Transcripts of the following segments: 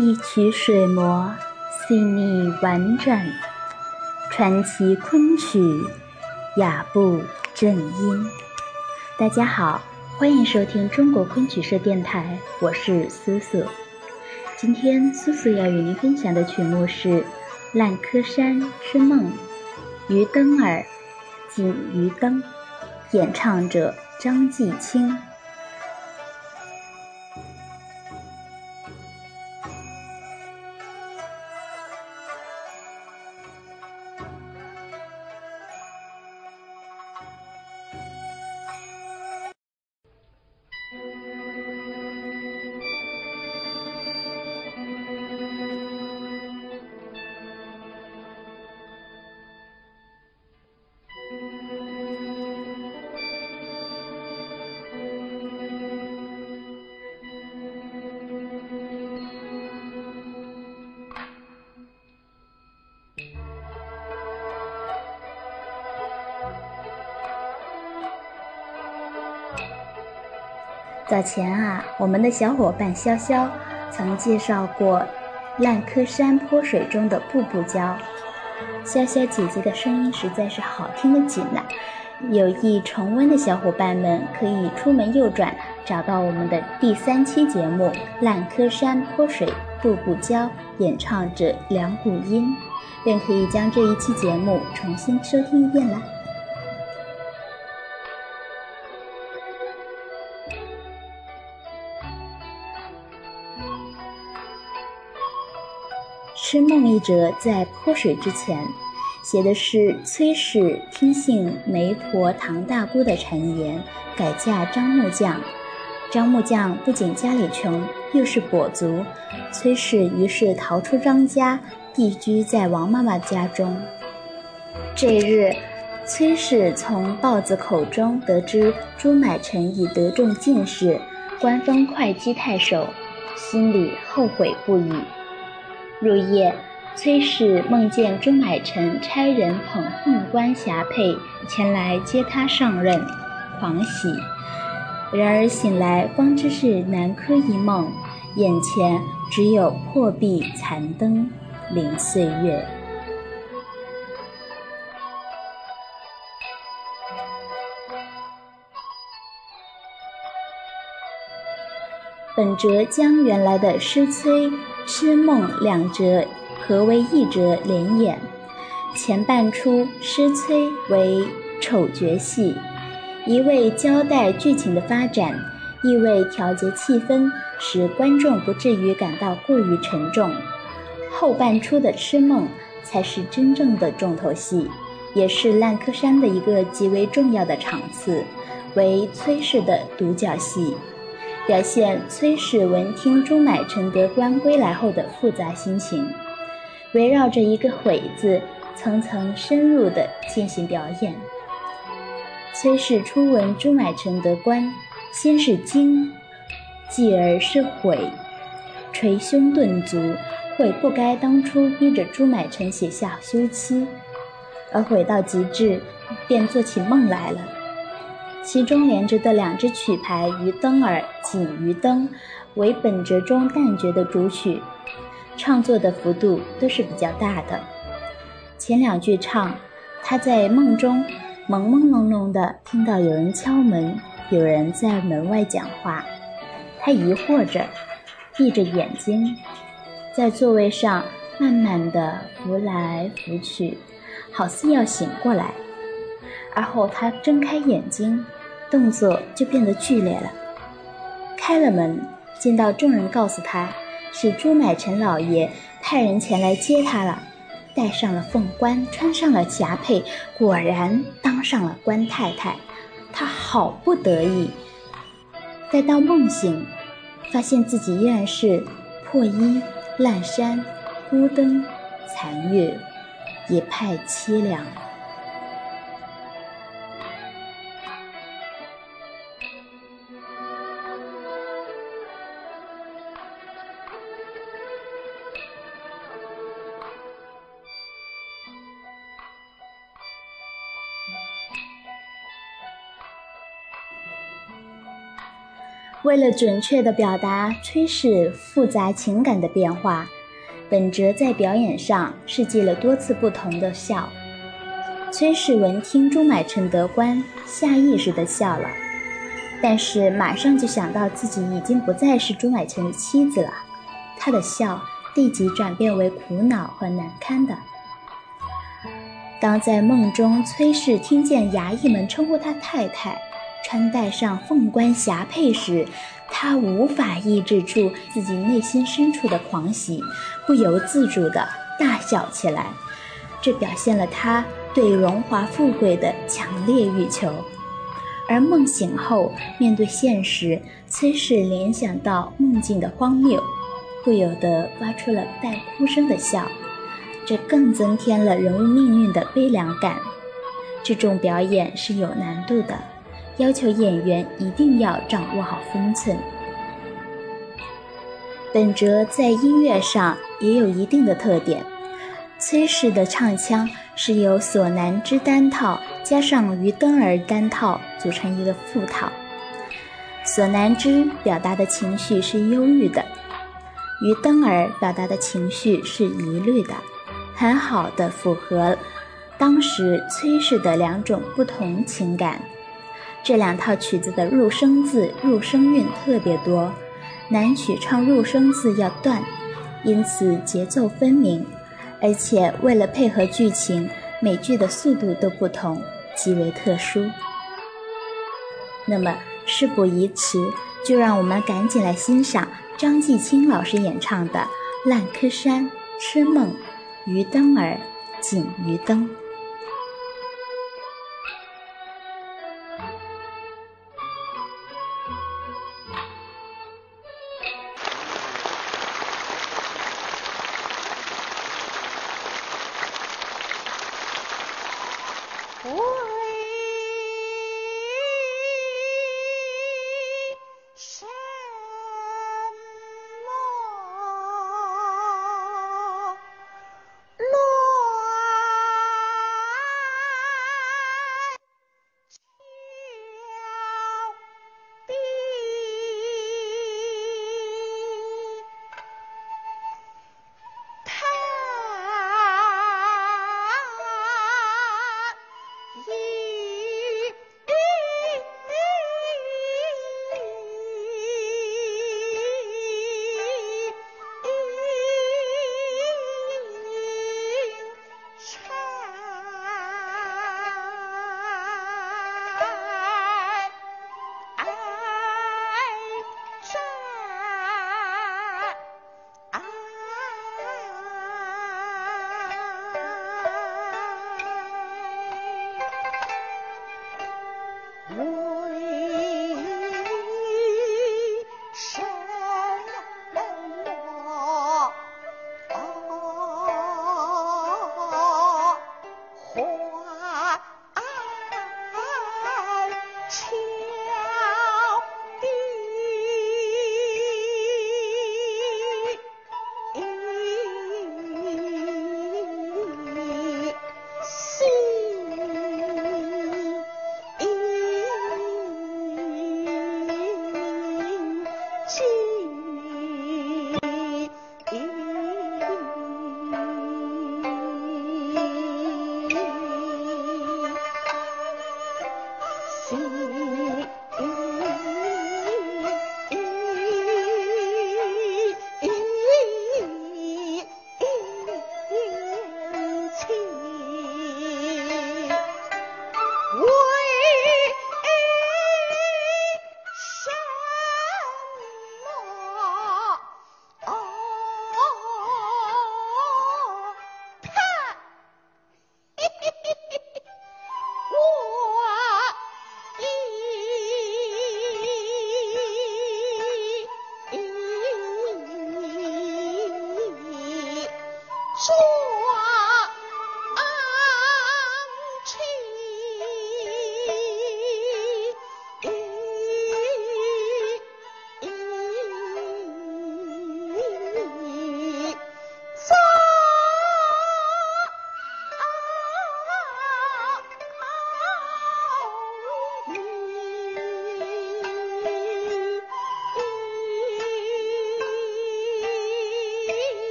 一曲水磨，细腻婉转；传奇昆曲，雅步正音。大家好，欢迎收听中国昆曲社电台，我是苏苏。今天苏苏要与您分享的曲目是《烂柯山之梦》，于灯儿，锦于灯，演唱者张继清。早前啊，我们的小伙伴潇潇曾介绍过烂柯山坡水中的步步娇。潇潇姐姐的声音实在是好听的紧呐！有意重温的小伙伴们可以出门右转，找到我们的第三期节目《烂柯山坡水步步娇》，演唱者梁谷音，便可以将这一期节目重新收听一遍了。《痴梦》一折在泼水之前，写的是崔氏听信媒婆唐大姑的谗言，改嫁张木匠。张木匠不仅家里穷，又是跛足，崔氏于是逃出张家，避居在王妈妈家中。这日，崔氏从豹子口中得知朱买臣已得中进士，官封会稽太守，心里后悔不已。入夜，崔氏梦见朱买臣差人捧凤冠霞帔前来接他上任，狂喜。然而醒来方知是南柯一梦，眼前只有破壁残灯，临岁月。本折将原来的诗崔。痴梦两折合为一折连演，前半出诗催为丑角戏，一味交代剧情的发展，一为调节气氛，使观众不至于感到过于沉重。后半出的痴梦才是真正的重头戏，也是烂柯山的一个极为重要的场次，为崔氏的独角戏。表现崔氏闻听朱买臣得官归来后的复杂心情，围绕着一个“悔”字，层层深入地进行表演。崔氏初闻朱买臣得官，先是惊，继而是悔，捶胸顿足，悔不该当初逼着朱买臣写下休妻，而悔到极致，便做起梦来了。其中连着的两支曲牌《于灯儿》《锦于灯》为本折中旦角的主曲，唱作的幅度都是比较大的。前两句唱，他在梦中朦朦胧胧的听到有人敲门，有人在门外讲话，他疑惑着，闭着眼睛，在座位上慢慢的浮来浮去，好似要醒过来，而后他睁开眼睛。动作就变得剧烈了。开了门，见到众人告诉他，是朱买臣老爷派人前来接他了，戴上了凤冠，穿上了霞帔，果然当上了官太太。他好不得意。待到梦醒，发现自己依然是破衣烂衫、孤灯残月，一派凄凉。为了准确地表达崔氏复杂情感的变化，本哲在表演上设计了多次不同的笑。崔氏闻听朱买臣得官，下意识地笑了，但是马上就想到自己已经不再是朱买臣的妻子了，他的笑立即转变为苦恼和难堪的。当在梦中，崔氏听见衙役们称呼他太太。穿戴上凤冠霞帔时，他无法抑制住自己内心深处的狂喜，不由自主地大笑起来。这表现了他对荣华富贵的强烈欲求。而梦醒后，面对现实，崔氏联想到梦境的荒谬，不由得发出了带哭声的笑，这更增添了人物命运的悲凉感。这种表演是有难度的。要求演员一定要掌握好分寸。本哲在音乐上也有一定的特点，崔氏的唱腔是由索南之单套加上于登儿单套组成一个副套。索南之表达的情绪是忧郁的，于登儿表达的情绪是疑虑的，很好的符合当时崔氏的两种不同情感。这两套曲子的入声字、入声韵特别多，南曲唱入声字要断，因此节奏分明，而且为了配合剧情，每句的速度都不同，极为特殊。那么事不宜迟，就让我们赶紧来欣赏张继青老师演唱的《烂柯山痴梦渔灯儿锦于灯》。一。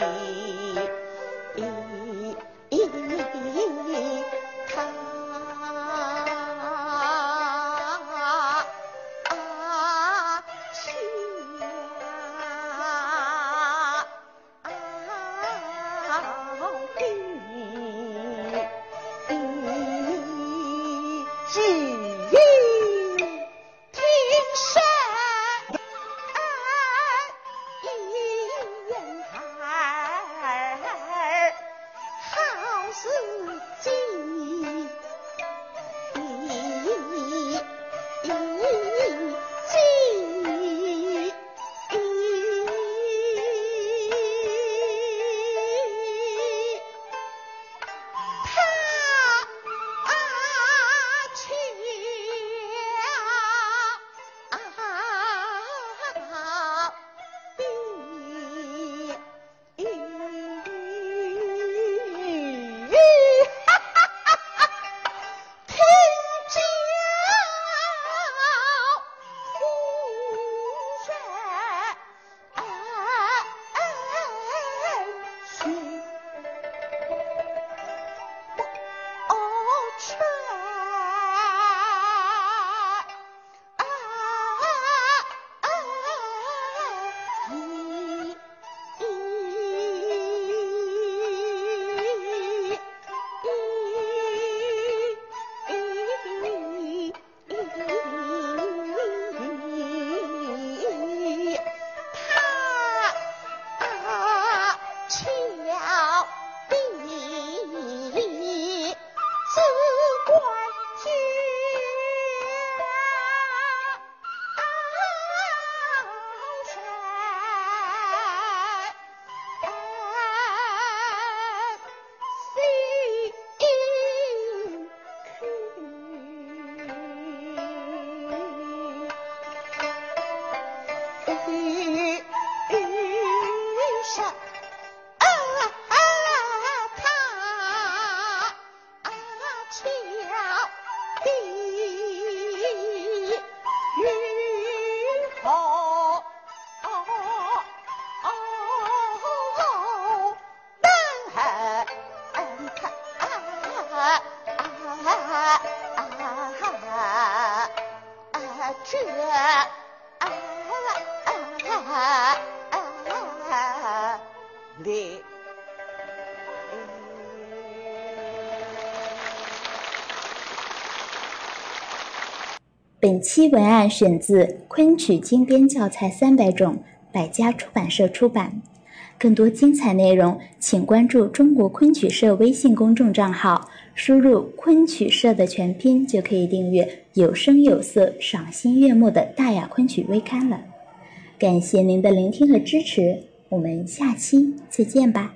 me. 了地云头。这啊啊啊！本期文案选自《昆曲精编教材三百种》，百家出版社出版。更多精彩内容，请关注中国昆曲社微信公众账号，输入“昆曲社”的全拼，就可以订阅有声有色、赏心悦目的大雅昆曲微刊了。感谢您的聆听和支持，我们下期再见吧。